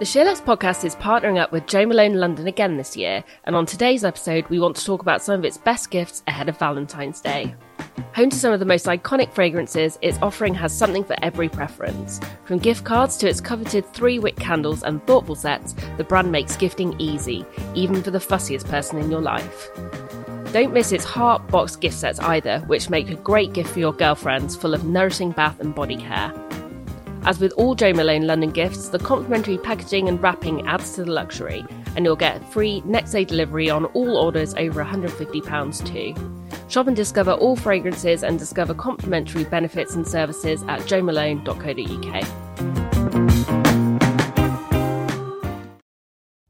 The SheerLuxe podcast is partnering up with Jo Malone London again this year, and on today's episode, we want to talk about some of its best gifts ahead of Valentine's Day. Home to some of the most iconic fragrances, its offering has something for every preference. From gift cards to its coveted three wick candles and thoughtful sets, the brand makes gifting easy, even for the fussiest person in your life. Don't miss its heart box gift sets either, which make a great gift for your girlfriends, full of nourishing bath and body care. As with all Jo Malone London gifts, the complimentary packaging and wrapping adds to the luxury, and you'll get free next day delivery on all orders over £150 too. Shop and discover all fragrances and discover complimentary benefits and services at jomalone.co.uk.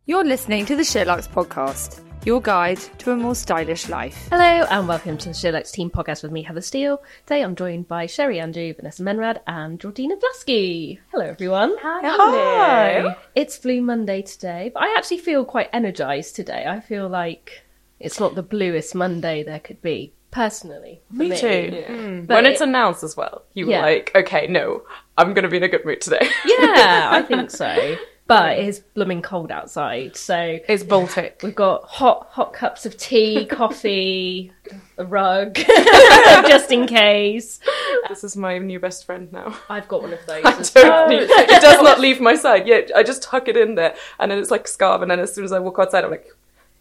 You're listening to the SheerLuxe podcast, your guide to a more stylish life. Hello and welcome to the SheerLuxe Team podcast with me, Heather Steele. Today I'm joined by Sherri Andrew, Vanessa Menrad, and Georgina Blaskey. Hello everyone. Hi. Hi. It's Blue Monday today, but I actually feel quite energised today. I feel like it's not the bluest Monday there could be, personally. for Me too. Mm. Mm. But when it- it's announced as well, you were like, okay, no, I'm going to be in a good mood today. Yeah, I think so. But it is blooming cold outside, so It's Baltic. we've got hot hot cups of tea, coffee, a rug, just in case. this is my new best friend now. I've got one of those. I don't well. need, it does not leave my side. Yeah, I just tuck it in there, and then it's like scarf. And then as soon as I walk outside, I'm like,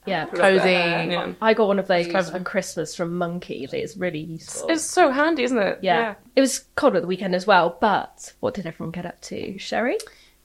Yeah, Cozy. yeah. I got one of those for Christmas from Monkey. It's really useful. It's so handy, isn't it? yeah. it was cold at the weekend as well. But what did everyone get up to? Sherri?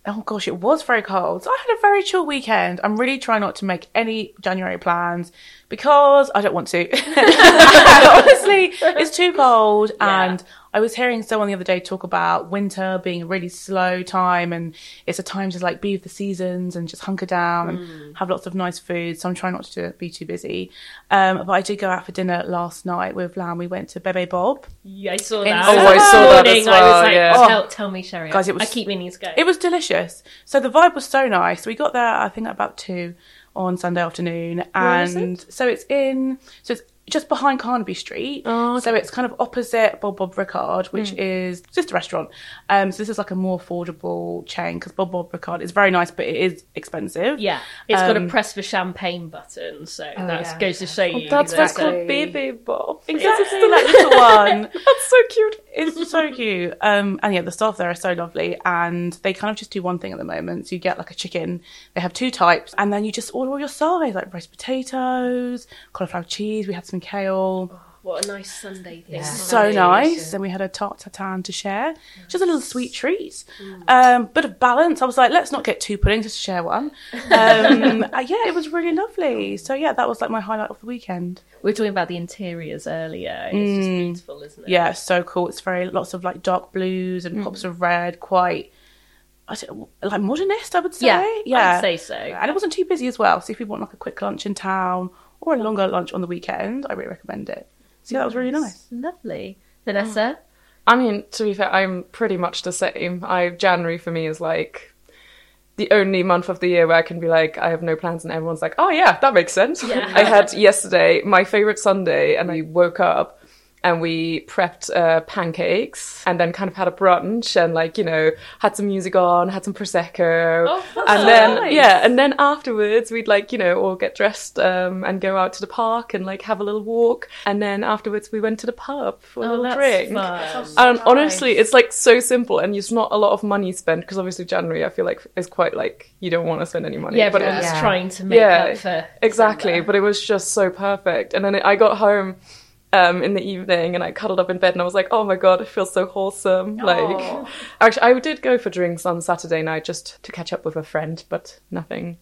Oh gosh, it was very cold. So I had a very chill weekend. I'm really trying not to make any January plans because I don't want to. Honestly, it's too cold. And I was hearing someone the other day talk about winter being a really slow time and it's a time to like be with the seasons and just hunker down and have lots of nice food. So I'm trying not to be too busy. Um, but I did go out for dinner last night with Lamb. We went to Bebe Bob. Yeah, I saw In- that. Oh, I saw that Morning, as I was like, yeah. tell, tell me, Sherri. Guys, it was- I keep meaning to go. It was delicious. So the vibe was so nice. We got there, I think, at about two on Sunday afternoon, is and so it's in. So it's just behind Carnaby Street. Oh, So it's kind of opposite Bob Bob Ricard, which Hmm. is just a restaurant. Um, so this is like a more affordable chain because Bob Bob Ricard is very nice, but it is expensive. yeah, it's got a Um, press for champagne button, so that yeah. goes to show you. That's what's called Exactly. baby bob. Exactly, that little one. That's so cute. It's so cute. Um, and yeah, the staff there are so lovely, and they kind of just do one thing at the moment. So you get like a chicken. They have two types, and then you just order all your sides, like roast potatoes, cauliflower cheese. We had some kale. What a nice Sunday thing. So nice. Then we had a tart tatin to share. Just a little sweet treat. Um, bit of balance. I was like, let's not get two puddings, just share one. Um, uh, yeah, it was really lovely. So yeah, that was like my highlight of the weekend. We were talking about the interiors earlier. It's just beautiful, isn't it? Yeah, so cool. It's very lots of like dark blues and pops of red, quite I don't, like modernist, I would say. Yeah, yeah, I'd say so. And it wasn't too busy as well. So if you want like a quick lunch in town or a longer lunch on the weekend, I really recommend it. So yeah, that was really nice. Lovely. Vanessa? Mm. I mean, to be fair, I'm pretty much the same. I January for me is like the only month of the year where I can be like, I have no plans, and everyone's like, oh yeah, that makes sense. Yeah. I had yesterday my favorite Sunday, and I mm. woke up and we prepped uh, pancakes, and then kind of had a brunch, and like you know had some music on, had some prosecco, Oh, and so then nice. yeah, and then afterwards we'd like you know all get dressed um, and go out to the park and like have a little walk, and then afterwards we went to the pub for a Oh, little drink. fun. And honestly, it's like so simple, and it's not a lot of money spent because obviously January I feel like is quite like you don't want to spend any money. Yeah, but but it was it's trying to make Yeah, up for exactly. December. But it was just so perfect. And then I got home um, in the evening and I cuddled up in bed and I was like, oh my god, it feels so wholesome. Like, actually, I did go for drinks on Saturday night just to catch up with a friend, but nothing,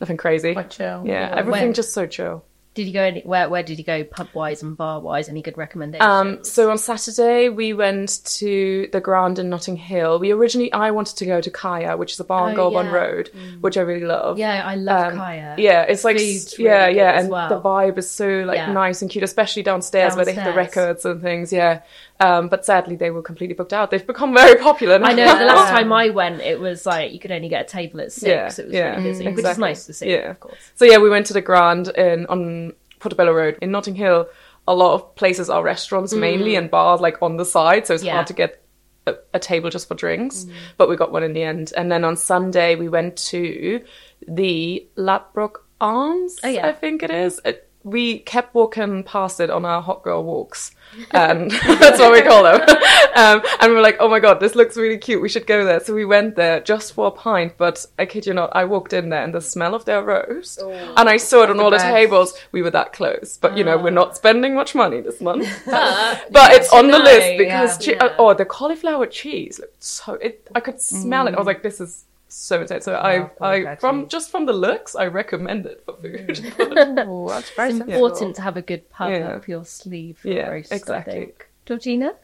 nothing crazy. Quite chill. Yeah, everything When? just so chill. Did you go any, where? Where did you go? Pub wise and bar wise? Any good recommendations? Um, so on Saturday we went to the Grand in Notting Hill. We originally I wanted to go to Caia, which is a bar on Oh, Golborne yeah. Road, which I really love. yeah, I love Um, Caia. Yeah, it's like Food's yeah, really yeah, and well. the vibe is so like Yeah. nice and cute, especially downstairs, where they have the records and things. Yeah, um, but sadly they were completely booked out. They've become very popular. Now. I know. The last time I went, it was like you could only get a table at six. Yeah, it was yeah, really busy, which is nice to see. Yeah. of course. So yeah, we went to the Grand in on Portobello Road in Notting Hill. A lot of places are restaurants mainly and bars like on the side, so it's Mm. Yeah. hard to get a, a table just for drinks. Mm. But we got one in the end. And then on Sunday we went to the Ladbroke Arms. Oh, yeah. I think it is. It, we kept walking past it on our hot girl walks, and that's what we call them. Um, and we were like, "Oh my god, this looks really cute. We should go there." So we went there just for a pint. But I kid you not, I walked in there and the smell of their roast, and I saw it on all the tables. We were that close, but you know, we're not spending much money this month. But, But it's on the list because yeah. che- uh, oh, the cauliflower cheese looked so. It, I could smell it. I was like, "This is." So insane. So I, I from just from the looks, I recommend it for food. Oh, that's very it's sensible. important to have a good pub Yeah. up your sleeve for Yeah, roast. I exactly. think. Georgina.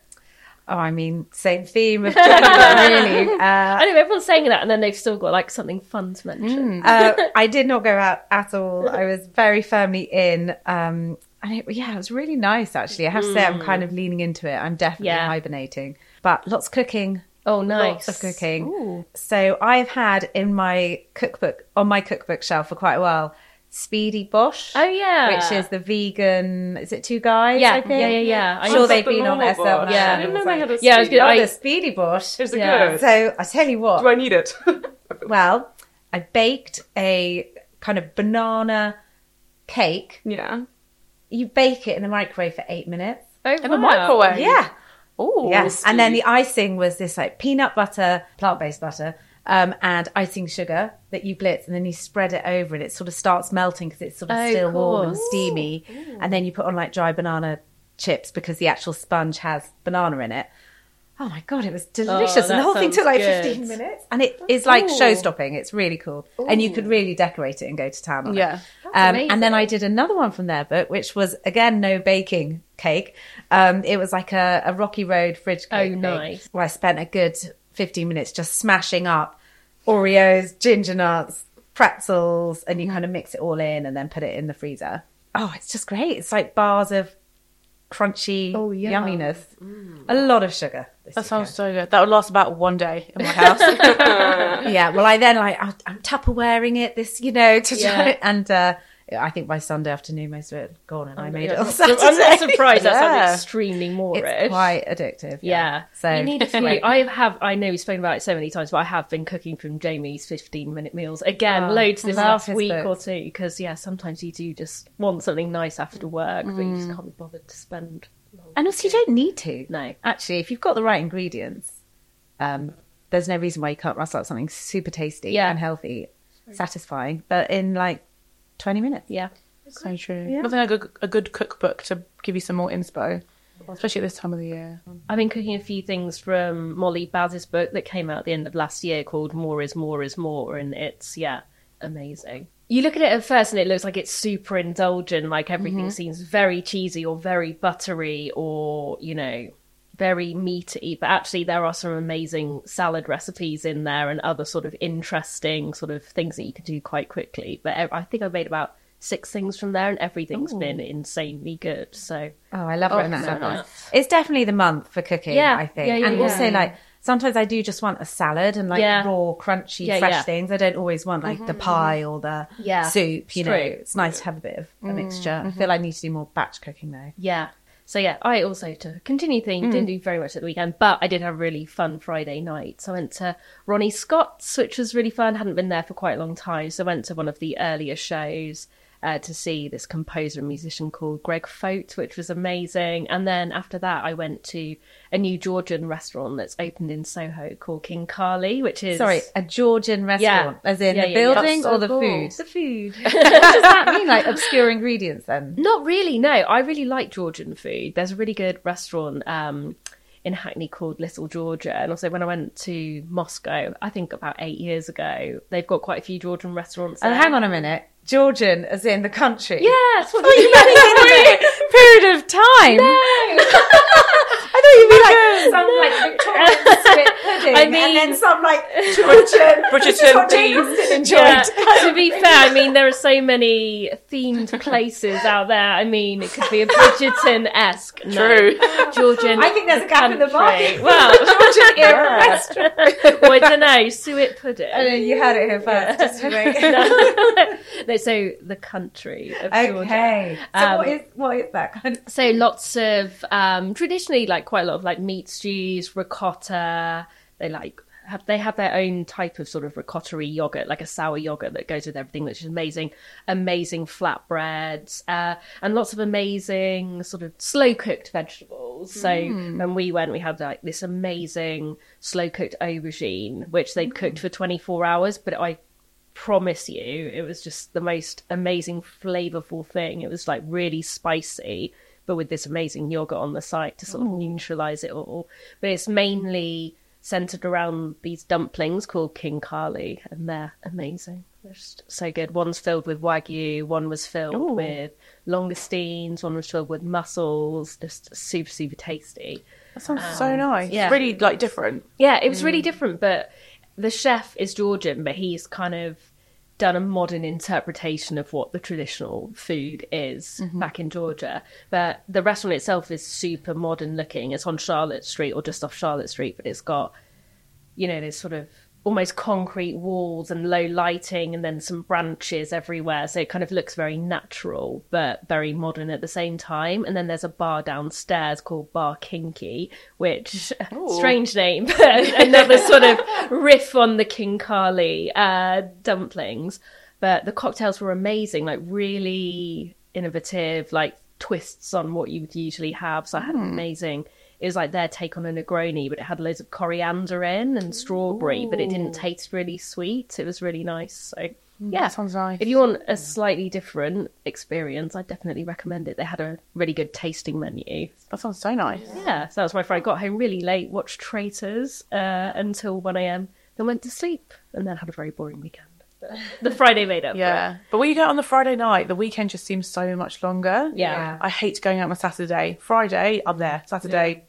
Oh, I mean, same theme of Jennifer, really. Uh, I know everyone's saying that, and then they've still got like something fun to mention. uh, I did not go out at all. I was very firmly in. Um, and it, yeah, it was really nice actually. I have to say, I'm kind of leaning into it. I'm definitely Yeah. hibernating, but lots of cooking. Oh, nice. Lots of cooking. Ooh. So I've had in my cookbook, on my cookbook shelf for quite a while, Speedy BOSH. Oh yeah, Which is the vegan, is it two guys? yeah, I think? yeah, yeah, yeah. I I'm sure know- they've been on normal SL. BOSH. Yeah. I didn't know they had a Yeah, I was speed. gonna- Oh, I- the Speedy BOSH. Is it Yeah. good? So I tell you what. Do I need it? Well, I baked a kind of banana cake. yeah. You bake it in the microwave for eight minutes. Oh, In the microwave. Yeah. Oh, Yes. And then the icing was this like peanut butter, plant based butter, um, and icing sugar that you blitz and then you spread it over and it sort of starts melting because it's sort of Oh, still warm and steamy. And then you put on like dry banana chips because the actual sponge has banana in it. Oh my god, it was delicious! and the whole thing took like good. fifteen minutes, and it is like show stopping. It's really cool, and you could really decorate it and go to town on Yeah. it. Um, and then I did another one from their book, which was again no baking cake. Um, it was like a, a Rocky Road fridge Oh, cake. thing, nice. Where I spent a good fifteen minutes just smashing up Oreos, ginger nuts, pretzels, and you kind of mix it all in and then put it in the freezer. Oh, it's just great! It's like bars of crunchy Oh, yeah. yumminess. A lot of sugar. That sounds so good. That would last about one day in my house. yeah. Well, I then like I'm Tupperwaring it this, you know, to Yeah. try and uh, I think by Sunday afternoon most of it gone, and I made it I'm on Saturday. I'm not surprised. That Yeah. sounds extremely moreish. It's quite addictive. Yeah. So you need a few. I have. I know we've spoken about it so many times, but I have been cooking from Jamie's fifteen-minute meals again, Oh, loads this last week books. or two. Because yeah, sometimes you do just want something nice after work, but you Mm. just can't be bothered to spend. and also you don't need to. No. Actually, if you've got the right ingredients, um, there's no reason why you can't rustle up something super tasty Yeah. and healthy, satisfying, but in like 20 minutes. Yeah. so true. Yeah. Nothing like a, good- a good cookbook to give you some more inspo, especially at this time of the year. I've been cooking a few things from Molly Baz's book that came out at the end of last year called More is More is More, and it's, yeah, amazing. You look at it at first and it looks like it's super indulgent, like everything mm-hmm. seems very cheesy or very buttery or, you know, very meaty, but actually there are some amazing salad recipes in there and other sort of interesting sort of things that you can do quite quickly. But I think I've made about six things from there and everything's been insanely good. So Oh, I love Oh, writing that so nice. It's definitely the month for cooking, Yeah, I think. yeah, yeah, and yeah. also, like, sometimes I do just want a salad and like Yeah. raw, crunchy, Yeah, fresh yeah. things. I don't always want like the mm-hmm, mm-hmm. pie or the Yeah, soup. You it's know, true. it's nice to have a bit of a mm, mixture. I mm-hmm. feel I need to do more batch cooking though. Yeah. So yeah, I also to continue theme didn't hmm. do very much at the weekend, but I did have a really fun Friday night. So I went to Ronnie Scott's, which was really fun. Hadn't been there for quite a long time, so I went to one of the earlier shows uh, to see this composer and musician called Greg Foat, which was amazing. And then after that, I went to a new Georgian restaurant that's opened in Soho called Kinkally, which is Sorry, a Georgian restaurant, as in Yeah, the yeah, yeah. building That's so or the cool. food. the food. what does that mean? Like obscure ingredients then? Not really. No, I really like Georgian food. There's a really good restaurant. Um, in Hackney called Little Georgia. And also when I went to Moscow, I think about eight years ago, they've got quite a few Georgian restaurants. And there. hang on a minute, Georgian, as in the country. Yes, that's what oh, you meant period of time. I thought you'd be like some like Victorian pudding, I mean- and then some like Georgian, Bridgerton what tea. Enjoyed. Yeah, to be fair, I mean there are so many themed places out there. I mean, it could be a Bridgerton esque. True. Georgian. I think there's a gap in the country. market. Well, Georgian era restaurant. well, I don't know. Suet pudding. I know you had it here first. Just you wait. No, so the country of Georgia. okay. So Um, what is what is that kind of? So lots of um, traditionally like quite a lot of like meat stews, ricotta. They like have they have their own type of sort of ricotta yogurt, like a sour yogurt that goes with everything, which is amazing. Amazing flatbreads uh, and lots of amazing sort of slow cooked vegetables. So when we went, we had like this amazing slow cooked aubergine, which they'd cooked for twenty four hours, but I promise you it was just the most amazing flavorful thing. It was like really spicy but with this amazing yogurt on the side to sort of neutralize it all. But it's mainly centered around these dumplings called khinkali and they're amazing they're just so good one's filled with wagyu one was filled with langoustines one was filled with mussels just super super tasty That sounds so um, nice. yeah. Really like different. yeah, it was really mm. different, but the chef is Georgian, but he's kind of done a modern interpretation of what the traditional food is mm-hmm. back in Georgia. But the restaurant itself is super modern looking. It's on Charlotte Street or just off Charlotte Street, but it's got, you know, there's sort of almost concrete walls and low lighting and then some branches everywhere. So it kind of looks very natural, but very modern at the same time. And then there's a bar downstairs called Bar Kinky, which, strange name, but another sort of riff on the Khinkali uh, dumplings. But the cocktails were amazing, like really innovative, like twists on what you would usually have. So I had an amazing. It was like their take on a Negroni, but it had loads of coriander in and strawberry, but it didn't taste really sweet. It was really nice. So yeah, sounds nice. If you want a slightly different experience, I definitely recommend it. They had a really good tasting menu. That sounds so nice. Yeah, so that was my Friday. Got home really late, watched Traitors uh, until one a.m., then went to sleep, and then had a very boring weekend. The Friday made up. Yeah. But when you go on the Friday night, the weekend just seems so much longer. Yeah. I hate going out on a Saturday. Friday, I'm there. Saturday, yeah.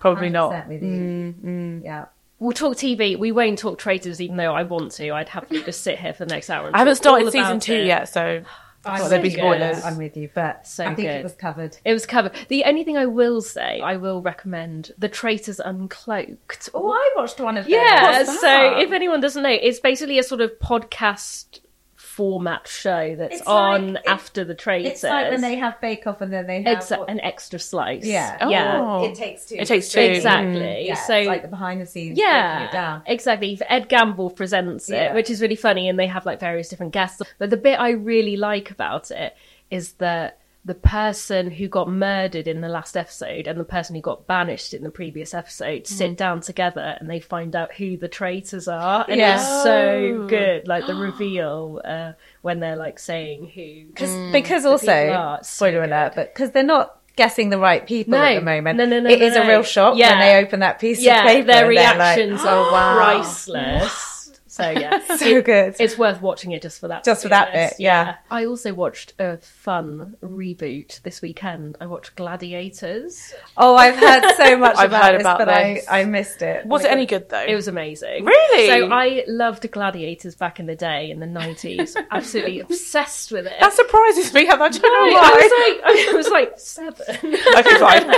Probably not. With you. Mm, mm. Yeah. We'll talk TV. We won't talk Traitors, even though I want to. I'd happily just sit here for the next hour. And I haven't talk all started season two it. yet, so I'm thought there'd be with spoilers. I'm with you, but So I think good. it was covered. It was covered. The only thing I will say, I will recommend The Traitors Uncloaked. Oh, I watched one of them. Yeah, so if anyone doesn't know, it's basically a sort of podcast format show that's It's on like- it- after the trade It's like when they have Bake Off and then they have Exa- what- an extra slice. Yeah. Oh. yeah, Oh. It takes two. It takes two. exactly. Mm. Yeah, so it's like the behind the scenes. yeah, it down. exactly. Ed Gamble presents it, Yeah. which is really funny, and they have like various different guests. But the bit I really like about it is that the person who got murdered in the last episode and the person who got banished in the previous episode Mm-hmm. sit down together and they find out who the traitors are, and Yeah. it's so good. Like the reveal uh, when they're like saying who. because people also are spoiler good. alert, but because they're not guessing the right people No. at the moment. No, no, no, It no, is no. a real shock Yeah. when they open that piece of Yeah, paper. their like, reactions "Oh, are wow." priceless. So yeah, So good. It's worth watching it just for that. Just for that honest. bit, yeah. I also watched a fun reboot this weekend. I watched Gladiators. Oh, I've heard so much I've about heard this, about but this. I, I missed it. was it any good though? It was amazing. Really? So I loved Gladiators back in the day in the nineties. Absolutely obsessed with it. That surprises me. I don't know I why. was like, I was like seven. okay, fine.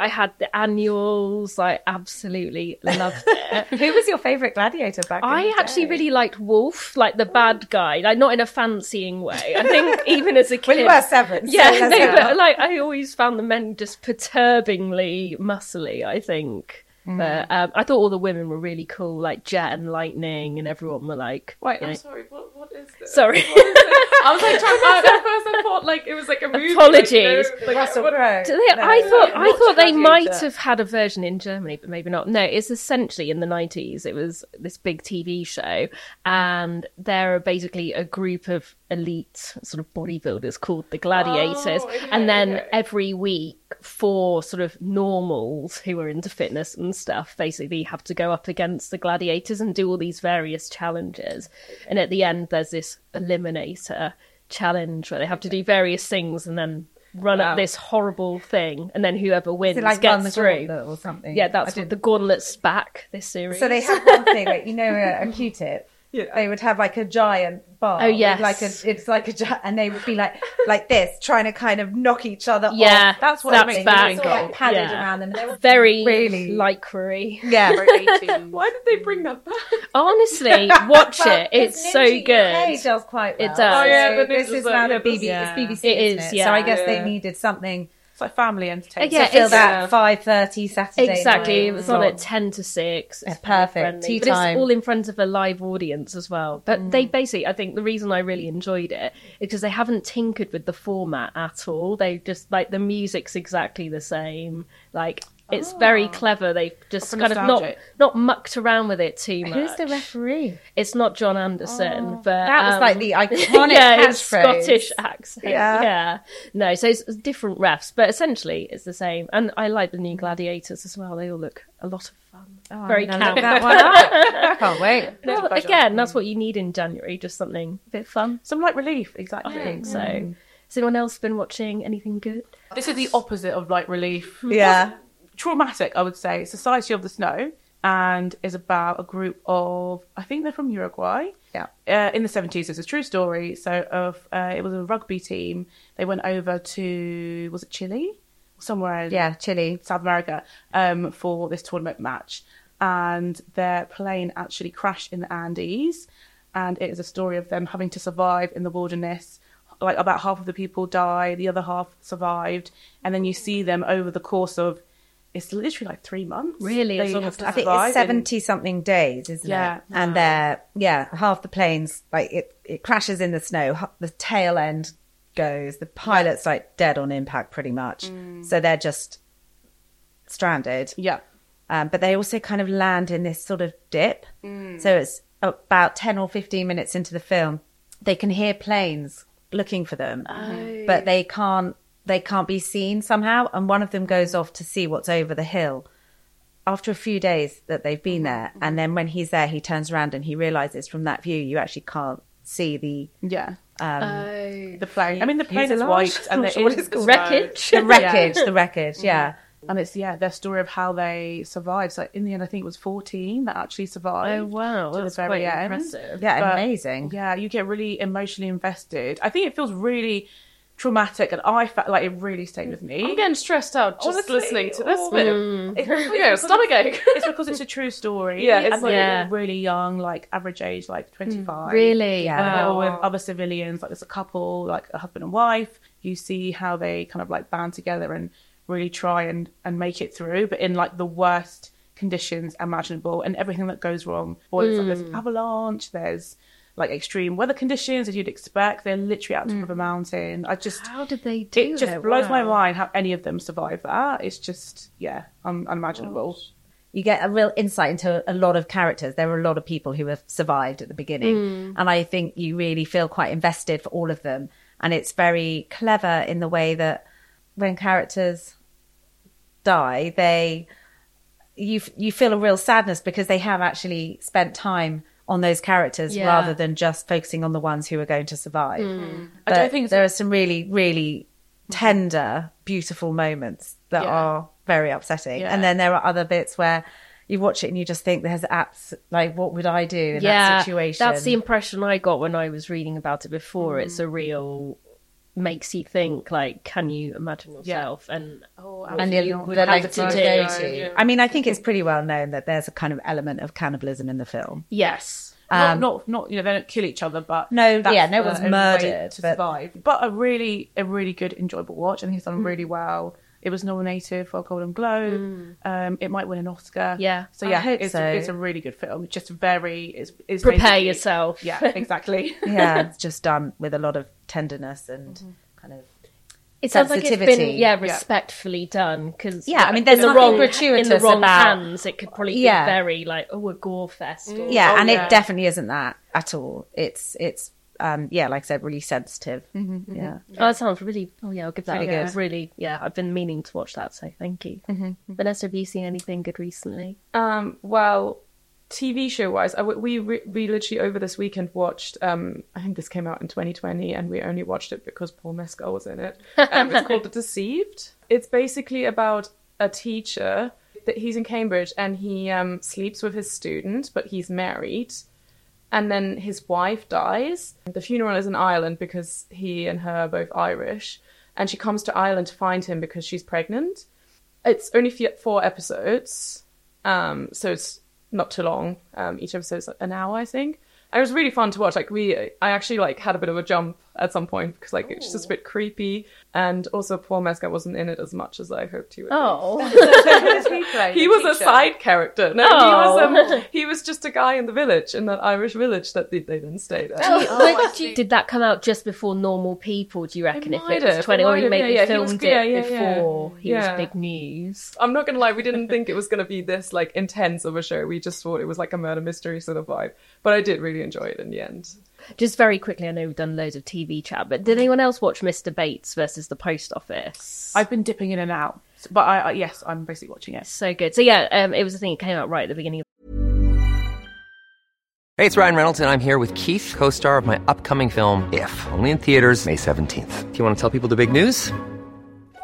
I had the annuals. I absolutely loved it. Who was your favourite gladiator back? in I the actually really liked Wolf, like the bad guy, like not in a fancying way. I think even as a kid, Well, you were seven. yeah, let's no, but like I always found the men just perturbingly muscly. I think, Mm. but um, I thought all the women were really cool, like Jet and Lightning, and everyone were like, Wait, I'm sorry. What what is this? Sorry. What is this? I was like trying to. At first, I thought like it was like a movie. Apologies. Like, no, like, Russell what- Crowe. Do they- No. I thought I thought they might Gladiator. have had a version in Germany, but maybe not. No, it's essentially in the nineties. It was this big TV show, and there are basically a group of elite sort of bodybuilders called the Gladiators, Oh, okay, and then okay. every week four sort of normals who are into fitness and stuff basically have to go up against the gladiators and do all these various challenges. And at the end, there's this eliminator challenge where they have to do various things and then run Wow. up this horrible thing. And then whoever wins it like gets the through. or something? Yeah, that's what the gauntlet's back, this series. So they have one thing, like you know, a, a Q-tip. Yeah. They would have like a giant bar. Oh, with, yes. like a, it's like a, gi- and they would be like like this, trying to kind of knock each other Yeah, off. That's what that's makes me back. think It's all like of. padded Yeah. around them. They were very really- lycra yeah. Why did they bring that back? Honestly, watch Well, it. It's so good. UK does quite well. It does. Oh, yeah, So the this is like- now yeah, the BBC. yeah. It's BBC, It isn't it? yeah. So I guess Yeah. they needed something It's like family entertainment. Yeah, to fill it's- that five thirty Saturday. Exactly. It night was on at 10 to 6. Yeah, It's perfect. Tea but time. it's all in front of a live audience as well. But mm. they basically, I think the reason I really enjoyed it is because they haven't tinkered with the format at all. They just, like, the music's exactly the same. Like, it's very clever. They've just For kind of not, not mucked around with it too much. Who's the referee? It's not John Anderson, but That was um, like the iconic yeah, his catchphrase. Scottish accent. Yeah. Yeah. no, so it's different refs, but essentially it's the same. And I like the new gladiators as well. They all look a lot of fun. Oh, Very I'm camp. that one up. Can't wait. Well, pleasure. again, that's what you need in January, just something a bit fun. Some light relief, exactly. I think so. Has anyone else been watching anything good? This is the opposite of light relief. Yeah. Traumatic, I would say. Society of the Snow, and is about a group of, I think they're from Uruguay. Yeah. Uh, in the 70s, it's a true story. So, of uh, it was a rugby team. They went over to, was it Chile? Somewhere in Yeah, Chile. South America um, for this tournament match, and their plane actually crashed in the Andes, and it is a story of them having to survive in the wilderness. Like about half of the people die, the other half survived, and then you see them over the course of it's literally like three months. Really? they As long have as to. I think it's and- seventy something days, isn't Yeah. it? Yeah, and they're yeah, half the planes like it. It crashes in the snow. The tail end goes. The pilot's like dead on impact, pretty much. So they're just stranded. Yeah, Um, but they also kind of land in this sort of dip. So it's about 10 or 15 minutes into the film. They can hear planes looking for them, but they can't, they can't be seen somehow. And one of them goes off to see what's over the hill after a few days that they've been there. And then when he's there, he turns around and he realizes from that view, you actually can't see the, yeah. um, The plane. I mean, the plane is Fuselage? white, and I'm sure what is it's called. Wreckage. the wreckage, the wreckage. Yeah. and it's yeah their story of how they survived. So in the end, I think it was fourteen that actually survived. Oh, wow. to the That's very quite end. impressive. Yeah. But, amazing. Yeah, you get really emotionally invested. I think it feels really traumatic, and I felt like it really stayed with me. I'm getting stressed out just Honestly, listening to this bit. Mm. It's, Yeah, stomach ache. it's because it's a true story. Yeah, it's and like, Yeah. really young, like average age, like twenty five. Really? Yeah. And Wow. with other civilians, like there's a couple, like a husband and wife. You see how they kind of like band together and really try and and make it through, but in like the worst conditions imaginable, and everything that goes wrong. Or it's like there's avalanche, there's like extreme weather conditions as you'd expect. They're literally out top of a mm. mountain. I just How did they do it just it? blows my mind how any of them survive that. It's just yeah, un- unimaginable. you get a real insight into a lot of characters. There are a lot of people who have survived at the beginning, mm. and I think you really feel quite invested for all of them. And it's very clever in the way that when characters die, they you you feel a real sadness because they have actually spent time on those characters Yeah. rather than just focusing on the ones who are going to survive. Hmm. Hmm. I But don't think it's- there are some really, really tender, beautiful moments that Yeah. are very upsetting. Yeah. And then there are other bits where you watch it and you just think there's apps like what would I do in yeah, that situation? That's the impression I got when I was reading about it before. It's hmm. a real makes you think like, can you imagine yourself? And Oh, and absolutely the, not. the have length to to do. go to. I mean, I think it's pretty well known that there's a kind of element of cannibalism in the film. yes, not, Um, not, not, you know, they don't kill each other, but No, yeah, no one's murdered, to but- survive. But a really, a really good, enjoyable watch. I think it's Mm. done really well. It was nominated for a Golden Globe. Um, it might win an Oscar. Yeah. So I yeah, hope it's so. it's a really good film. It's just very, it's, it's prepare yourself. Yeah, exactly. Yeah, it's just done with a lot of tenderness and kind of It sounds like it's been sensitivity. yeah respectfully done because Yeah, I mean, there's in the nothing wrong in gratuitous the wrong about- hands it could probably Yeah. be very like oh a gore fest. Or, yeah, Oh, and yeah. it definitely isn't that at all. It's it's um, yeah, like I said, really sensitive. Yeah. Oh, that sounds really. Oh yeah, I'll give that Pretty a good. Really, yeah, I've been meaning to watch that, so thank you. Vanessa, have you seen anything good recently? Um, well, TV show wise, I, we we we literally over this weekend watched. Um, I think this came out in 2020, and we only watched it because Paul Mescal was in it. Um, it's called The Deceived. It's basically about a teacher that he's in Cambridge and he um, sleeps with his student, but he's married. And then his wife dies. The funeral is in Ireland because he and her are both Irish. And she comes to Ireland to find him because she's pregnant. It's only four episodes, um, so it's not too long. Um, each episode is an hour, I think. It was really fun to watch. Like we, I actually like had a bit of a jump at some point because like it's just a bit creepy, and also Paul Mescal wasn't in it as much as I hoped he would. be. Oh, He was a side character. No, he was um, he was just a guy in the village, in that Irish village that they, they didn't stay there. But did that come out just before Normal People? Do you reckon? If it was twenty, it or might he maybe yeah, yeah, he was- filmed yeah, it yeah, yeah. before he Yeah. was big news? I'm not gonna lie, we didn't think it was gonna be this like intense of a show. We just thought it was like a murder mystery sort of vibe. But I did really enjoy it in the end. Just very quickly, I know we've done loads of TV chat, but did anyone else watch Mr. Bates versus the Post Office? I've been dipping in and out, but I, I yes, I'm basically watching it. so good. So yeah, um, it was a thing. It came out right at the beginning of Hey, it's Ryan Reynolds, and I'm here with Keith, co star of my upcoming film, If, only in theaters, May 17th. Do you want to tell people the big news?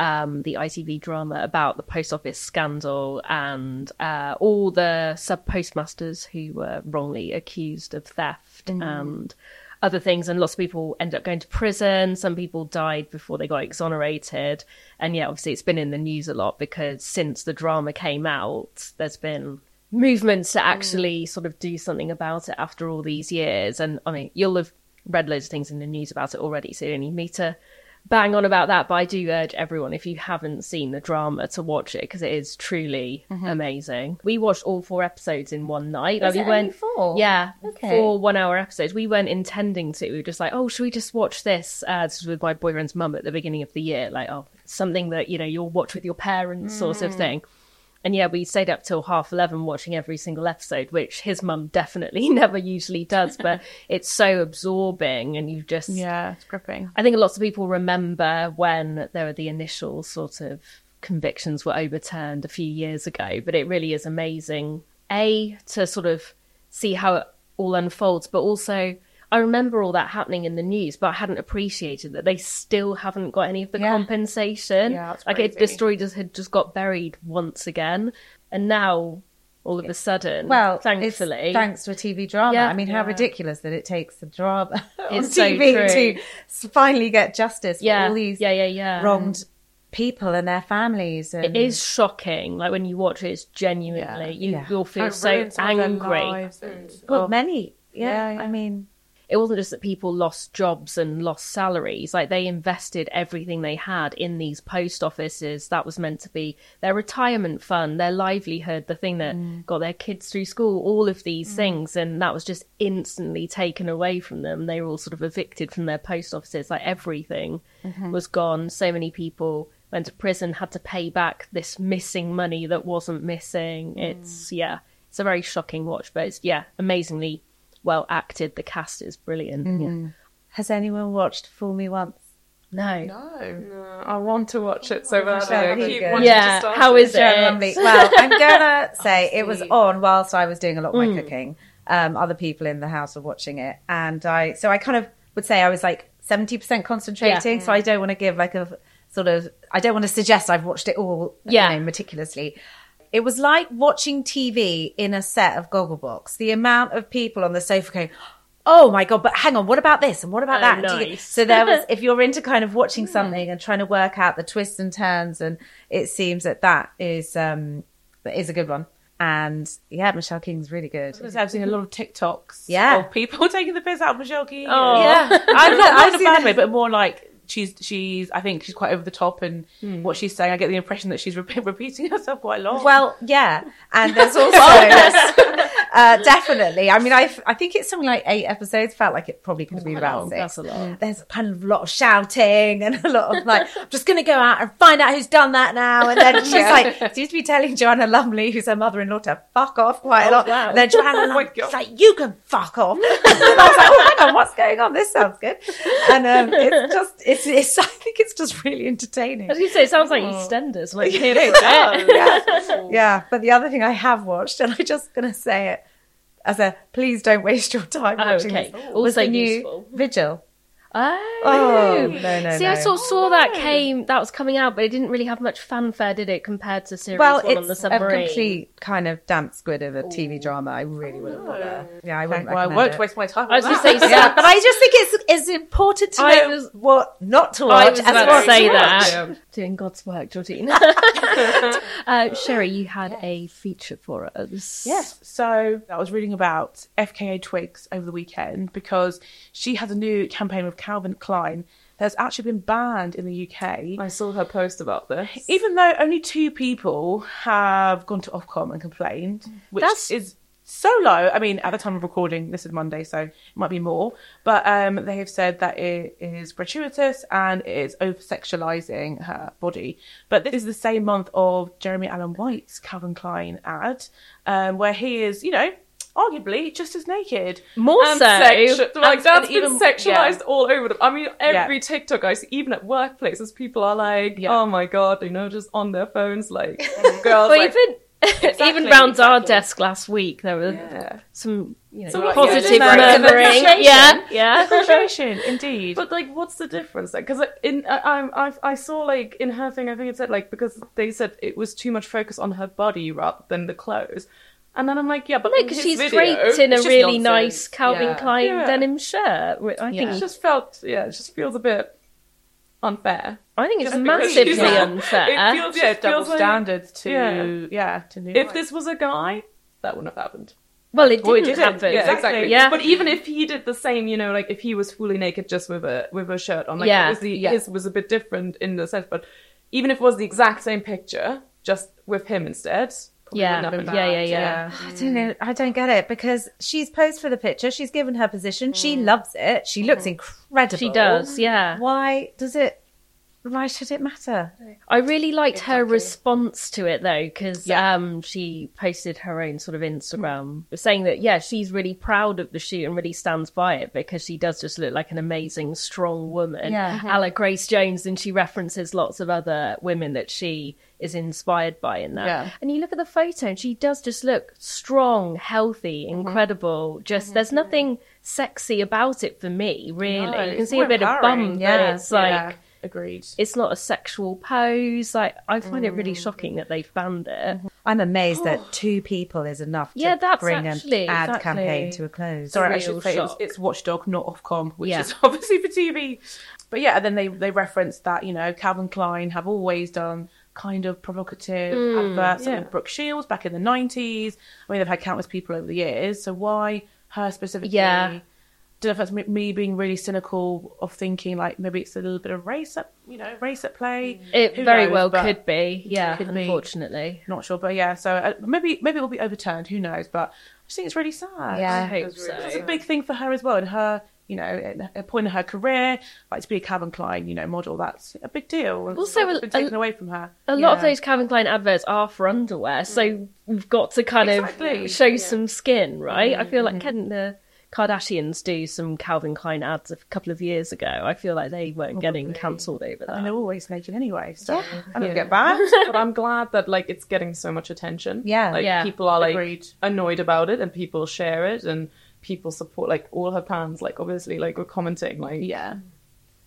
Um, the ITV drama about the post office scandal and uh, all the sub postmasters who were wrongly accused of theft and other things. And lots of people ended up going to prison. Some people died before they got exonerated. And yeah, obviously, it's been in the news a lot because since the drama came out, there's been movements to actually sort of do something about it after all these years. And I mean, you'll have read loads of things in the news about it already, so you don't need me to bang on about that. But I do urge everyone, if you haven't seen the drama, to watch it because it is truly amazing. We watched all four episodes in one night. Was we went four? yeah, Okay. four one-hour episodes. We weren't intending to. We were just like, oh, should we just watch this? Uh, this was with my boyfriend's mum at the beginning of the year. Like, oh, something that you know you'll watch with your parents, sort Mm. of thing. And yeah, we stayed up till half 11 watching every single episode, which his mum definitely never usually does, but it's so absorbing and you just. Yeah, it's gripping. I think lots of people remember when there were the initial sort of convictions were overturned a few years ago, but it really is amazing. A, to sort of see how it all unfolds, but also. I remember all that happening in the news, but I hadn't appreciated that they still haven't got any of the Yeah. compensation. Yeah, that's like it, the story just had just got buried once again, and now all of a sudden, Well, thankfully, it's thanks to a TV drama. Yeah. I mean, how ridiculous that it takes the drama on It's TV true. to finally get justice for all these yeah, yeah, yeah, wronged people and their families. And It is shocking. Like when you watch it, it's genuinely you Yeah. you'll feel It so ruins some of their angry. and- well, oh. many. Yeah, Yeah, yeah. I mean, It wasn't just that people lost jobs and lost salaries. Like they invested everything they had in these post offices. That was meant to be their retirement fund, their livelihood, the thing that Mm. got their kids through school. All of these things, and that was just instantly taken away from them. They were all sort of evicted from their post offices. Like everything Mm-hmm. was gone. So many people went to prison, had to pay back this missing money that wasn't missing. Mm. It's yeah, it's a very shocking watch, but it's yeah, amazingly well acted. The cast is brilliant. Mm-hmm. Yeah. has anyone watched Fool Me Once? No. No. I want to watch it so badly. Michelle I keep wanting Yeah, to start how it. is it? Michelle Well, I'm gonna say it was on whilst I was doing a lot of my cooking. Um, other people in the house were watching it, and I so I kind of would say I was like 70% concentrating. So I don't want to give like a sort of, I don't want to suggest I've watched it all Yeah. you know, meticulously. It was like watching TV in a set of Gogglebox. The amount of people on the sofa going, Oh my god! But hang on, what about this and what about Oh, that? Do you nice. So there was, if you're into kind of watching something and trying to work out the twists and turns, and it seems that that is um that is a good one. And yeah, Michelle Keegan's really good. Because I've seen a lot of TikToks Yeah. of people taking the piss out of Michelle King. Oh. Yeah, I'm not, not in a seen bad way, but more like she's she's. I think she's quite over the top, and Hmm. what she's saying, I get the impression that she's re- repeating herself quite a lot. Well, yeah, and there's also uh, definitely. I mean, I I think it's something like eight episodes. Felt like it probably could have been about six. That's a lot. There's kind of a lot of shouting and a lot of like, I'm just going to go out and find out who's done that now. And then she's like, seems to be telling Joanna Lumley, who's her mother-in-law, to fuck off quite a lot. wow. And then Joanna Lumley's like, you can fuck off. and I was like, oh, hang on, what's going on? This sounds good. And um, it's just, it's, it's, I think it's just really entertaining. Going to say, it sounds like EastEnders. Like, does, yeah. yeah, but the other thing I have watched, and I'm just going to say it as a please don't waste your time Oh, watching okay. this, Also was the new useful. Vigil. Oh. Oh, no, no, See, no. I sort of saw that oh, came, that was coming out, but it didn't really have much fanfare, did it, compared to series well, one on the it's a submarine? complete kind of damp squid of a TV drama. I really oh, wouldn't bother. Yeah, I wouldn't well, I won't it. waste my time. I was on going to say, Yeah, but I just think it's it's important to I know was- what not to watch. I was as about to say as that. Watch. Doing God's work, Georgine. uh, Sherri, you had a feature for us. Yes. So I was reading about FKA Twigs over the weekend because she has a new campaign with Calvin Klein that's actually been banned in the UK. I saw her post about this. Even though only two people have gone to Ofcom and complained, which That's- is so low. I mean, at the time of recording, this is Monday, so it might be more. But um, they have said that it is gratuitous and it is over sexualizing her body. But this is the same month of Jeremy Allen White's Calvin Klein ad, um, where he is, you know, arguably just as naked. More and so. sexu- like that's even- been sexualized yeah. all over. The, I mean, every Yeah. TikTok I see, even at workplaces, people are like, Yeah. "Oh my god," you know, just on their phones, like girls. Well, like, even, even round our desk last week, there were yeah. some, you know, Some, like, positive yeah, just murmuring. Yeah, yeah. Appreciation, indeed. But like, what's the difference? Like, because uh, in uh, I, I I I saw like in her thing, I think it said like because they said it was too much focus on her body rather than the clothes. And then I'm like, yeah, but No, because she's video, draped in a really nonsense. nice Calvin Yeah. Klein Yeah. denim shirt. which I think It just felt, yeah, it just feels a bit unfair. I think it's Just because massively she's like- unfair. It feels, yeah, it double feels like, standards to Yeah. yeah, to new if heights. this was a guy, that wouldn't have happened. well, it Well, it didn't didn't. happen. Yeah, Yeah, Exactly. exactly. Yeah. But even if he did the same, you know, like if he was fully naked just with a with a shirt on, like Yeah, obviously yeah. his was a bit different in the sense, but even if it was the exact same picture, just with him instead, probably Yeah, wouldn't have been yeah, yeah, yeah. I don't know. I don't get it because she's posed for the picture. She's given her position. She loves it. She looks incredible. She does, yeah. Why does it? Why should it matter? I really liked her response to it though, because um, she posted her own sort of Instagram saying that yeah, she's really proud of the shoot and really stands by it because she does just look like an amazing, strong woman, Yeah. a la Grace Jones, and she references lots of other women that she is inspired by in that. Yeah. And you look at the photo, and she does just look strong, healthy, Mm-hmm. incredible. Just there's nothing sexy about it for me, really. No, you can see a bit of empowering. bum, Yeah, but it's like yeah, agreed. it's not a sexual pose. Like I find it Mm. really shocking that they've banned it. Mm-hmm. I'm amazed that two people is enough to Yeah, that's bring actually- an ad exactly. campaign to a close. Sorry, I should say it's, shock. it's Watchdog, not Ofcom, which Yeah. is obviously for TV. But yeah, and then they they reference that you know Calvin Klein have always done kind of provocative Mm, adverts like Brooke Shields back in the nineties. I mean, they've had countless people over the years. So why her specifically? Yeah. I Don't know if that's me- me being really cynical of thinking like maybe it's a little bit of race at you know race at play. It Who very knows, well could be. Yeah, Could be. unfortunately. Not sure, but yeah. So uh, maybe maybe it will be overturned. Who knows? But I just think it's really sad. Yeah. I hope so. It's a big thing for her as well. And her, you know, at a point in her career, like to be a Calvin Klein, you know, model, that's a big deal. Also, it's a- been taken a- away from her. A lot of those Calvin Klein adverts are for underwear, so mm. we've got to kind Exactly. of show some skin, right? I feel like mm-hmm. can the Kardashians do some Calvin Klein ads a couple of years ago. I feel like they weren't getting cancelled over And that. they're always naked anyway, so I don't get bad. but I'm glad that like it's getting so much attention. Yeah. like Yeah. people are like Agreed. annoyed about it, and people share it, and people support. Like all her fans, like obviously, like were commenting, like yeah.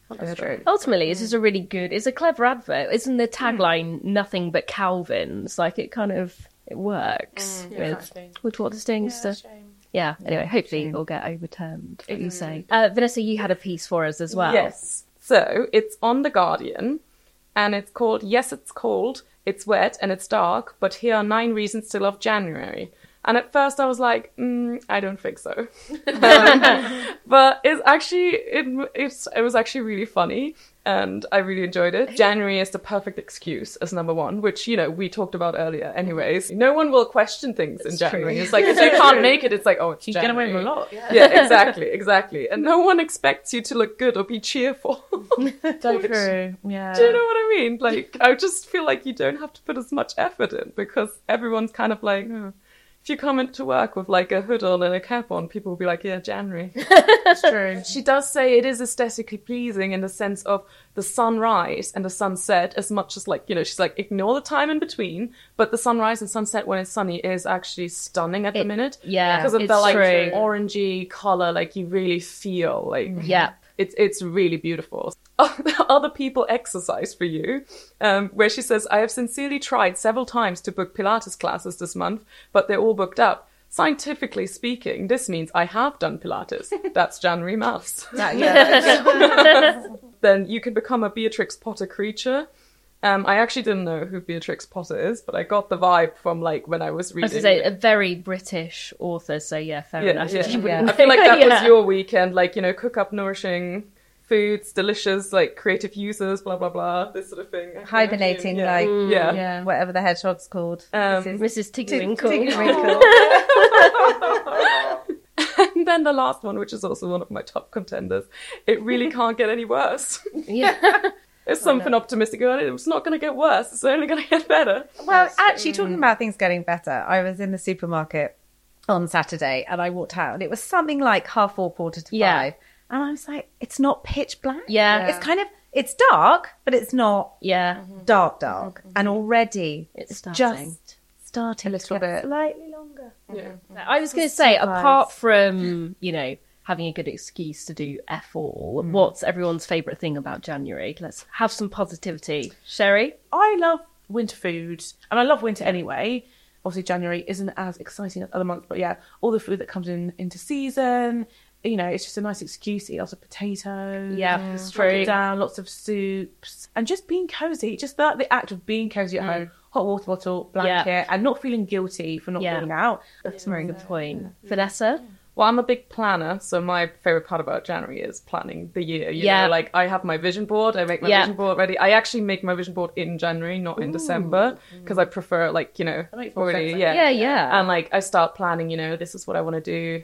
That's true. Ultimately, it's just a really good. It's a clever advert. Isn't the tagline "Nothing but Calvin's"? Like it kind of it works with exactly. with what it's doing. so, shame. yeah. Anyway, hopefully it'll get overturned. What you say, uh, Vanessa? You had a piece for us as well. Yes. So it's on The Guardian and it's called Yes, It's Cold, It's Wet, and It's Dark, but here are nine reasons to love January. And at first I was like, mm, I don't think so. Um, but it's actually, it, it's, it was actually really funny and I really enjoyed it. January is the perfect excuse as number one, which, you know, we talked about earlier anyways. No one will question things in January. It's like, if you can't make it, it's like, oh, it's She's gonna win January. a lot. Yeah. Yeah, exactly, exactly. And no one expects you to look good or be cheerful. So true. Yeah. Do you know what I mean? Like, I just feel like you don't have to put as much effort in because everyone's kind of like, oh. If you come into work with like a hood on and a cap on, people will be like, yeah, January. It's true. she does say it is aesthetically pleasing in the sense of the sunrise and the sunset, as much as like, you know, she's like, ignore the time in between, but the sunrise and sunset when it's sunny is actually stunning at the It- minute. yeah, Because of it's the like true. orangey color, like you really feel like Yeah. it's it's really beautiful. Other people exercise for you, um, where she says, "I have sincerely tried several times to book Pilates classes this month, but they're all booked up." Scientifically speaking, this means I have done Pilates. That's January maths. That- yeah. then you can become a Beatrix Potter creature. Um, I actually didn't know who Beatrix Potter is, but I got the vibe from like when I was I reading. was to say a very British author, so yeah, fair Yeah, enough. yeah, You yeah. I feel like that Yeah. was your weekend, like you know, cook up nourishing foods, delicious, like creative users, blah blah blah, this sort of thing. Hibernating, imagine, like, yeah, yeah. yeah, whatever the hedgehog's called. Um, Mrs. Tiggerwinkle. Tiggerwinkle. And then the last one, which is also one of my top contenders, it really can't get any worse. yeah. There's something optimistic about it. It's not going to get worse. It's only going to get better. Well, actually, talking about things getting better, I was in the supermarket on Saturday and I walked out and it was something like half four, quarter to Yeah. five. And I was like, it's not pitch black. Yeah. It's kind of, it's dark, but it's not Yeah. Mm-hmm. dark, dark. Mm-hmm. And already It's it's, starting. just starting A little bit. slightly longer. Yeah. Mm-hmm. I was going to say, surprise. apart from, you know, having a good excuse to do F all, mm. what's everyone's favourite thing about January? Let's have some positivity. Sherri? I love winter foods, and I love winter anyway. Obviously, January isn't as exciting as other months, but yeah, all the food that comes in into season. You know, it's just a nice excuse to eat lots of potatoes. Yeah, mm. it's true. it down, lots of soups, and just being cozy. Just the, the act of being cozy at home, mm. hot water bottle, blanket, and not feeling guilty for not Yeah. going out. That's a very good point. Vanessa? Well, I'm a big planner, so my favorite part about January is planning the year. You Yeah. know, like I have my vision board, I make my Yeah. vision board ready. I actually make my vision board in January, not in December, because I prefer like you know already sense, yeah Yeah, yeah. and like I start planning. You know, this is what I want to do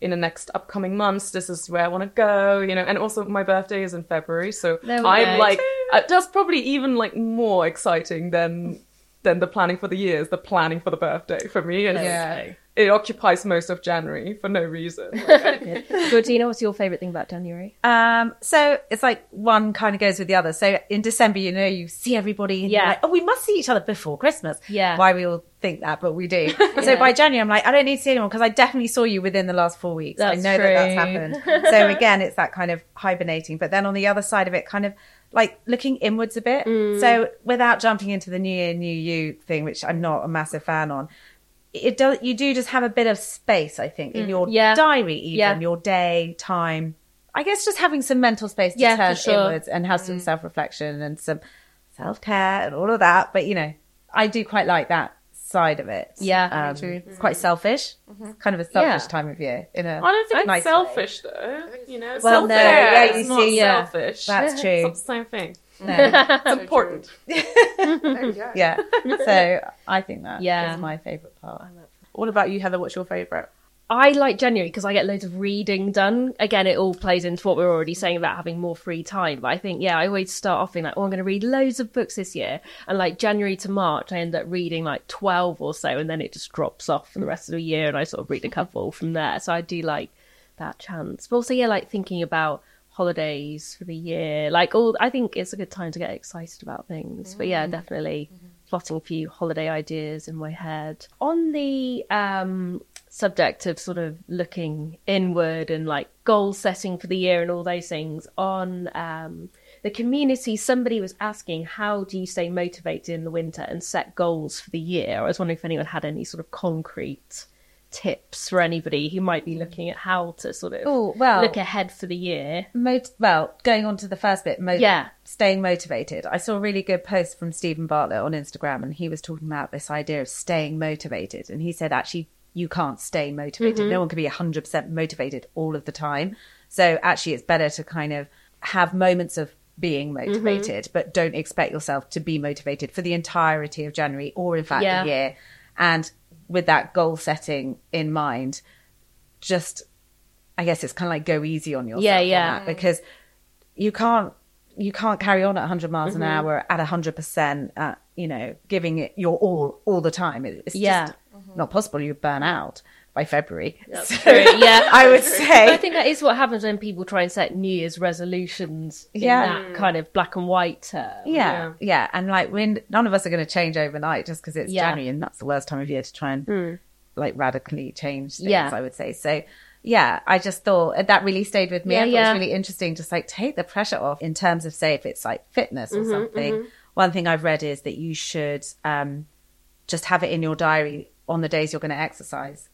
in the next upcoming months. This is where I want to go. You know, and also my birthday is in February, so I'm go. like uh, that's probably even like more exciting than than the planning for the years. the planning for the birthday for me. And Yeah. It occupies most of January for no reason. Georgina, what's your favourite thing about January? Um, so it's like one kind of goes with the other. So in December, you know, you see everybody and Yeah. you're like, oh, we must see each other before Christmas. Yeah. Why we all think that, but we do. So by January, I'm like, I don't need to see anyone because I definitely saw you within the last four weeks. That's I know that that's happened. so again, it's that kind of hibernating. But then on the other side of it, kind of like looking inwards a bit. Mm. So without jumping into the new year, new you thing, which I'm not a massive fan on. It does. You do just have a bit of space, I think, in your Mm. Yeah. diary, even Yeah. your day, time. I guess just having some mental space to Yeah, turn sure. Mm. inwards and have some self reflection and some self care and all of that. But you know, I do quite like that side of it. Yeah. um, it's quite selfish. It's kind of a selfish time of year. In a I don't think nice it's way. selfish though. You know, Well, no, self-care yeah, you not see, yeah. selfish. That's It's true. not the same thing. No. It's important. yeah. So I think that Yeah. is my favourite part. What about you, Heather? What's your favourite? I like January because I get loads of reading done. Again, it all plays into what we were already saying about having more free time. But I think, yeah, I always start off being like, oh, I'm going to read loads of books this year. And like January to March, I end up reading like 12 or so. And then it just drops off for the rest of the year. And I sort of read a couple from there. So I do like that chance. But also, yeah, like thinking about holidays for the year. Like all, I think it's a good time to get excited about things. But yeah, definitely plotting a few holiday ideas in my head. On the um, subject of sort of looking inward and like goal setting for the year and all those things, on um, the community, somebody was asking, how do you stay motivated in the winter and set goals for the year? I was wondering if anyone had any sort of concrete tips for anybody who might be looking at how to sort of Oh, well- look ahead for the year. Mot- well, going on to the first bit, mo- Yeah. staying motivated. I saw a really good post from Steven Bartlett on Instagram, and he was talking about this idea of staying motivated. And he said, actually, you can't stay motivated. Mm-hmm. No one can be 100% motivated all of the time. So actually, it's better to kind of have moments of being Mm-hmm. motivated, but don't expect yourself to be motivated for the entirety of January or, in fact, Yeah. the year. And with that goal setting in mind, just I guess it's kind of like go easy on yourself. Yeah, on yeah. that, because you can't you can't carry on at 100 miles Mm-hmm. an hour at 100 percent, you know, giving it your all all the time. It's Yeah. just not possible. You burn out by February. So, yeah, I would But say I think that is what happens when people try and set New Year's resolutions in Yeah. that kind of black and white term. Yeah, yeah, and like when none of us are going to change overnight just because it's Yeah. January, and that's the worst time of year to try and like radically change things. Yeah. I would say so. Yeah, I just thought that really stayed with me. Yeah, I thought yeah. it was really interesting, just like take the pressure off in terms of say if it's like fitness Mm-hmm, or something. One thing I've read is that you should um, just have it in your diary on the days you're going to exercise.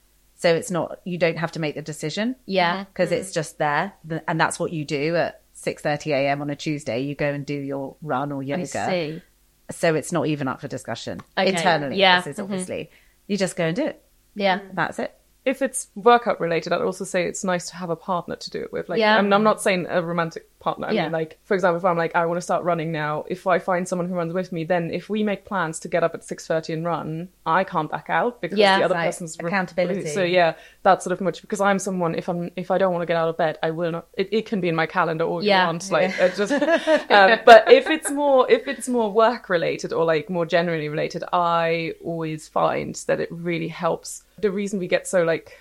So it's not you don't have to make the decision Yeah. because it's mm. just there, and that's what you do at six thirty a.m. on a Tuesday. You go and do your run or yoga I see. so it's not even up for discussion Okay, internally. yeah, this is mm-hmm. obviously you just go and do it. Yeah. That's it. if it's workout related, I'd also say it's nice to have a partner to do it with. Like, Yeah. I'm, I'm not saying a romantic partner. I Yeah. mean, like, for example, if I'm like, I want to start running now, if I find someone who runs with me, then if we make plans to get up at 6.30 and run, I can't back out because Yeah. the other Right. person's Accountability. So yeah, that's sort of much because I'm someone, if I'm, if I don't want to get out of bed, I will not, it, it can be in my calendar all Yeah. you want. Like, it just, um, but if it's more, if it's more work related or like more generally related, I always find that it really helps. The reason we get so like,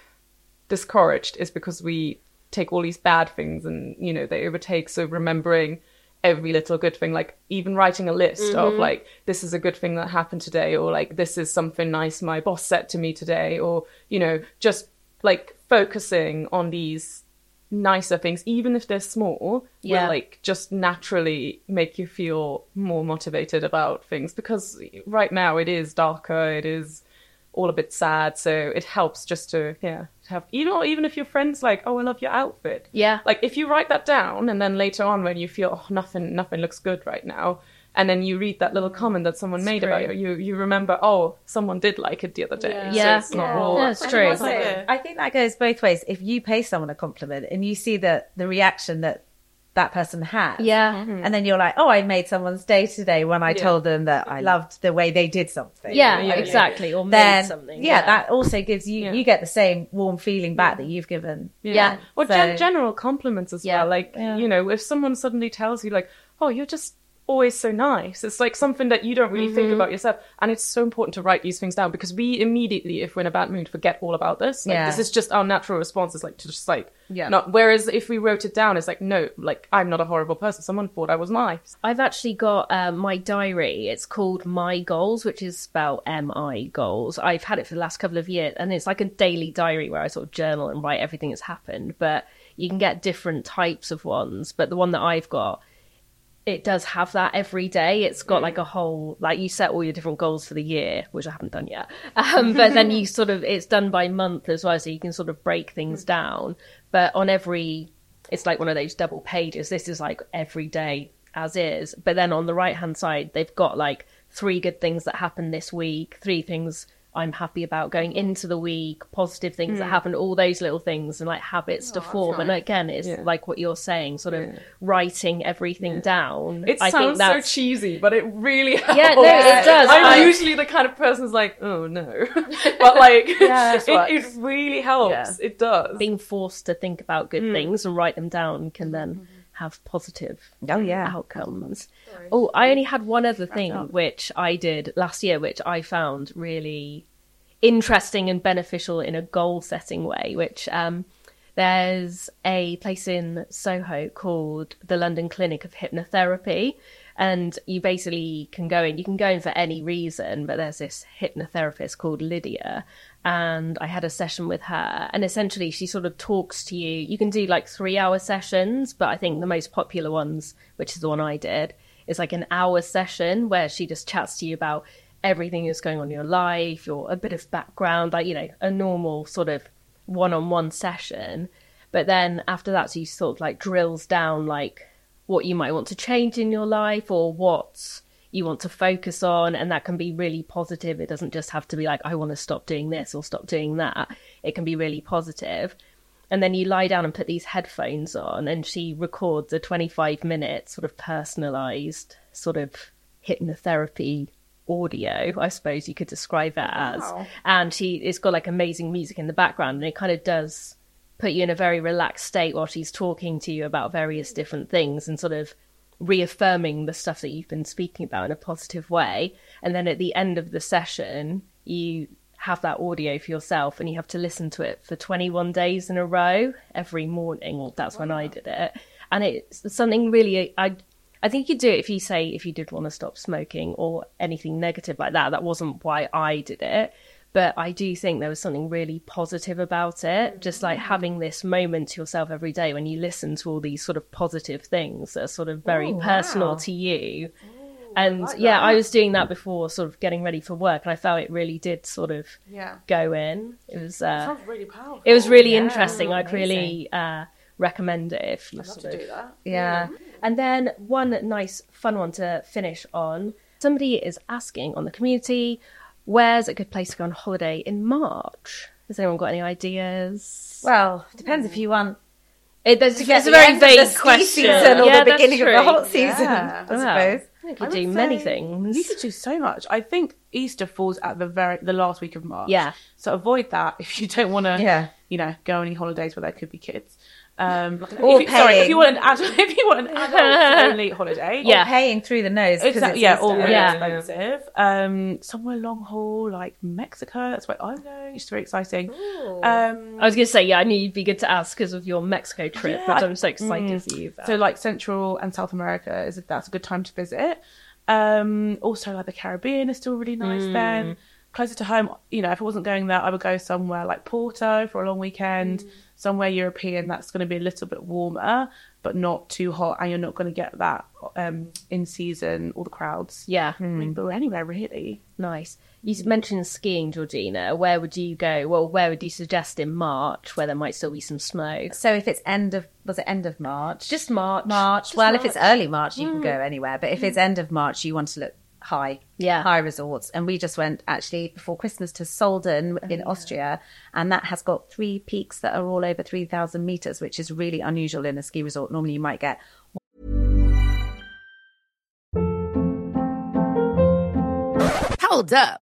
discouraged is because we take all these bad things and you know they overtake so remembering every little good thing like even writing a list of mm-hmm. like this is a good thing that happened today or like this is something nice my boss said to me today or you know just like focusing on these nicer things even if they're small Yeah. will like just naturally make you feel more motivated about things because right now it is darker it is all a bit sad so it helps just to yeah have you know even if your friends like oh i love your outfit Yeah. like if you write that down and then later on when you feel oh nothing nothing looks good right now and then you read that little mm. comment that someone made about you you you remember oh someone did like it the other day so Yeah. it's not Yeah. all That's true. Also, I think that goes both ways. If you pay someone a compliment and you see the the reaction that that person had. Yeah. and then you're like, "Oh, I made someone's day today when I told them that I loved the way they did something." Yeah, yeah, exactly. Or made something. yeah, that also gives you Yeah. you get the same warm feeling back that you've given. Yeah. Or So- gen- general compliments as Yeah. well. Like, you know, if someone suddenly tells you, like, oh, you're just always so nice, it's like something that you don't really think Mm-hmm. about yourself. And it's so important to write these things down because we immediately, if we're in a bad mood, forget all about this. Like, Yeah. This is just our natural response, is like to just like, Yeah. not. Whereas if we wrote it down, it's like, no, like, I'm not a horrible person. Someone thought I was nice. I've actually got uh, my diary. It's called MiGoals, which is spelled M I Goals. I've had it for the last couple of years, and it's like a daily diary where I sort of journal and write everything that's happened. But you can get different types of ones. But the one that I've got, it does have that every day. It's got like a whole, like you set all your different goals for the year, which I haven't done yet. Um, but then you sort of, it's done by month as well, so you can sort of break things down. But on every, it's like one of those double pages. This is like every day as is. But then on the right hand side, they've got like three good things that happened this week, three things I'm happy about going into the week, positive things that mm. happen, all those little things and like habits oh, to form. And again, it's Yeah. like what you're saying, sort of writing everything down. It I think sounds so cheesy, but it really helps. Yeah, no, it does. I'm I- usually the kind of person who's like, oh no. but like, this it, works. it really helps. Yeah. It does. being forced to think about good mm. things and write them down can then mm-hmm. Have positive Oh yeah, outcomes. Oh, I only had one other thing which I did last year, which I found really interesting and beneficial in a goal setting way. Which um, there's a place in Soho called the London Clinic of Hypnotherapy. And you basically can go in, you can go in for any reason, but there's this hypnotherapist called Lydia. And I had a session with her. And essentially, she sort of talks to you. You can do like three hour sessions, but I think the most popular ones, which is the one I did, is like an hour session where she just chats to you about everything that's going on in your life, your a bit of background, like, you know, a normal sort of one on one session. But then after that, she sort of like drills down like what you might want to change in your life or what you want to focus on. And that can be really positive. It doesn't just have to be like, I want to stop doing this or stop doing that. It can be really positive. And then you lie down and put these headphones on, and she records a 25 minute sort of personalized sort of hypnotherapy audio, I suppose you could describe it as. And she it's got like amazing music in the background and it kind of does put you in a very relaxed state while she's talking to you about various different things and sort of reaffirming the stuff that you've been speaking about in a positive way. And then at the end of the session, you have that audio for yourself and you have to listen to it for 21 days in a row every morning. Well, that's when I did it. And it's something really, I I think you do it if you say if you did want to stop smoking or anything negative like that. That wasn't why I did it. But I do think there was something really positive about it. Just like having this moment to yourself every day when you listen to all these sort of positive things that are sort of very personal to you. And yeah, I was doing that before sort of getting ready for work and I felt it really did sort of Yeah. go in. It was uh, Sounds really powerful. it was really interesting. I'd really uh, recommend it if you I'd sort to of do that. Yeah. and then one nice fun one to finish on. Somebody is asking on the community, where's a good place to go on holiday in March? Has anyone got any ideas? Well, it depends if you want It, there's, to get it's a very end the vague question. season or Yeah, the beginning of the hot season. Yeah. I Wow. suppose. I could I do many things. You could do so much. I think Easter falls at the very the last week of March. Yeah. So avoid that if you don't want to. Yeah. You know, go on any holidays where there could be kids. Um, Or if you, sorry, if you want an adult, if you want an adult only holiday, Yeah. Or paying through the nose Exactly. it's Yeah, all really Yeah. expensive. Um, somewhere long haul like Mexico. That's where I'm going. It's very exciting. Um, I was going to say, yeah, I knew you'd be good to ask because of your Mexico trip, Yeah, which I- I'm so excited for you. About. So like Central and South America is that's a good time to visit. Um, also like the Caribbean is still really nice then. Closer to home, you know, if I wasn't going there, I would go somewhere like Porto for a long weekend, somewhere European that's going to be a little bit warmer, but not too hot, and you're not going to get that um, in season all the crowds. yeah, I mean, hmm. but anywhere really. nice. You mentioned skiing, Georgina. Where would you go? Well, where would you suggest in March where there might still be some snow? So if it's end of was it end of March? Just March. March. well, if it's early March, you can go hmm. anywhere. But if it's hmm. end of March, you want to look high. Yeah. High resorts. And we just went actually before Christmas to Sölden oh, in Austria. And that has got three peaks that are all over 3,000 meters, which is really unusual in a ski resort. Normally you might get Hold up.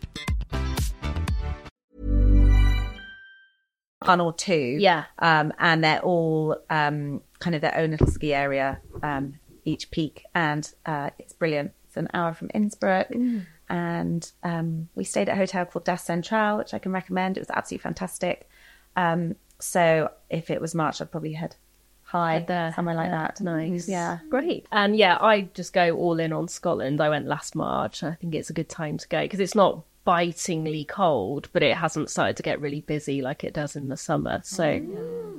or two. Yeah. Um, and they're all um, kind of their own little ski area, um, each peak. And uh, it's brilliant. It's an hour from Innsbruck. And um, we stayed at a hotel called Das Central, which I can recommend. It was absolutely fantastic. Um, so if it was March, I'd probably head high there. somewhere like Yeah, that. Nice. Yeah. Great. And yeah, I just go all in on Scotland. I went last March. I think it's a good time to go because it's not bitingly cold, but it hasn't started to get really busy like it does in the summer. So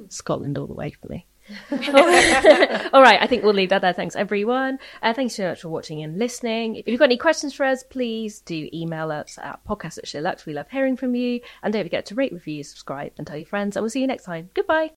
Scotland all the way for me. all right, I think we'll leave that there. Thanks, everyone. Uh, thanks so much for watching and listening. If you've got any questions for us, please do email us at podcast at SheerLuxe. We love hearing from you. And don't forget to rate, review, subscribe, and tell your friends. And we'll see you next time. Goodbye.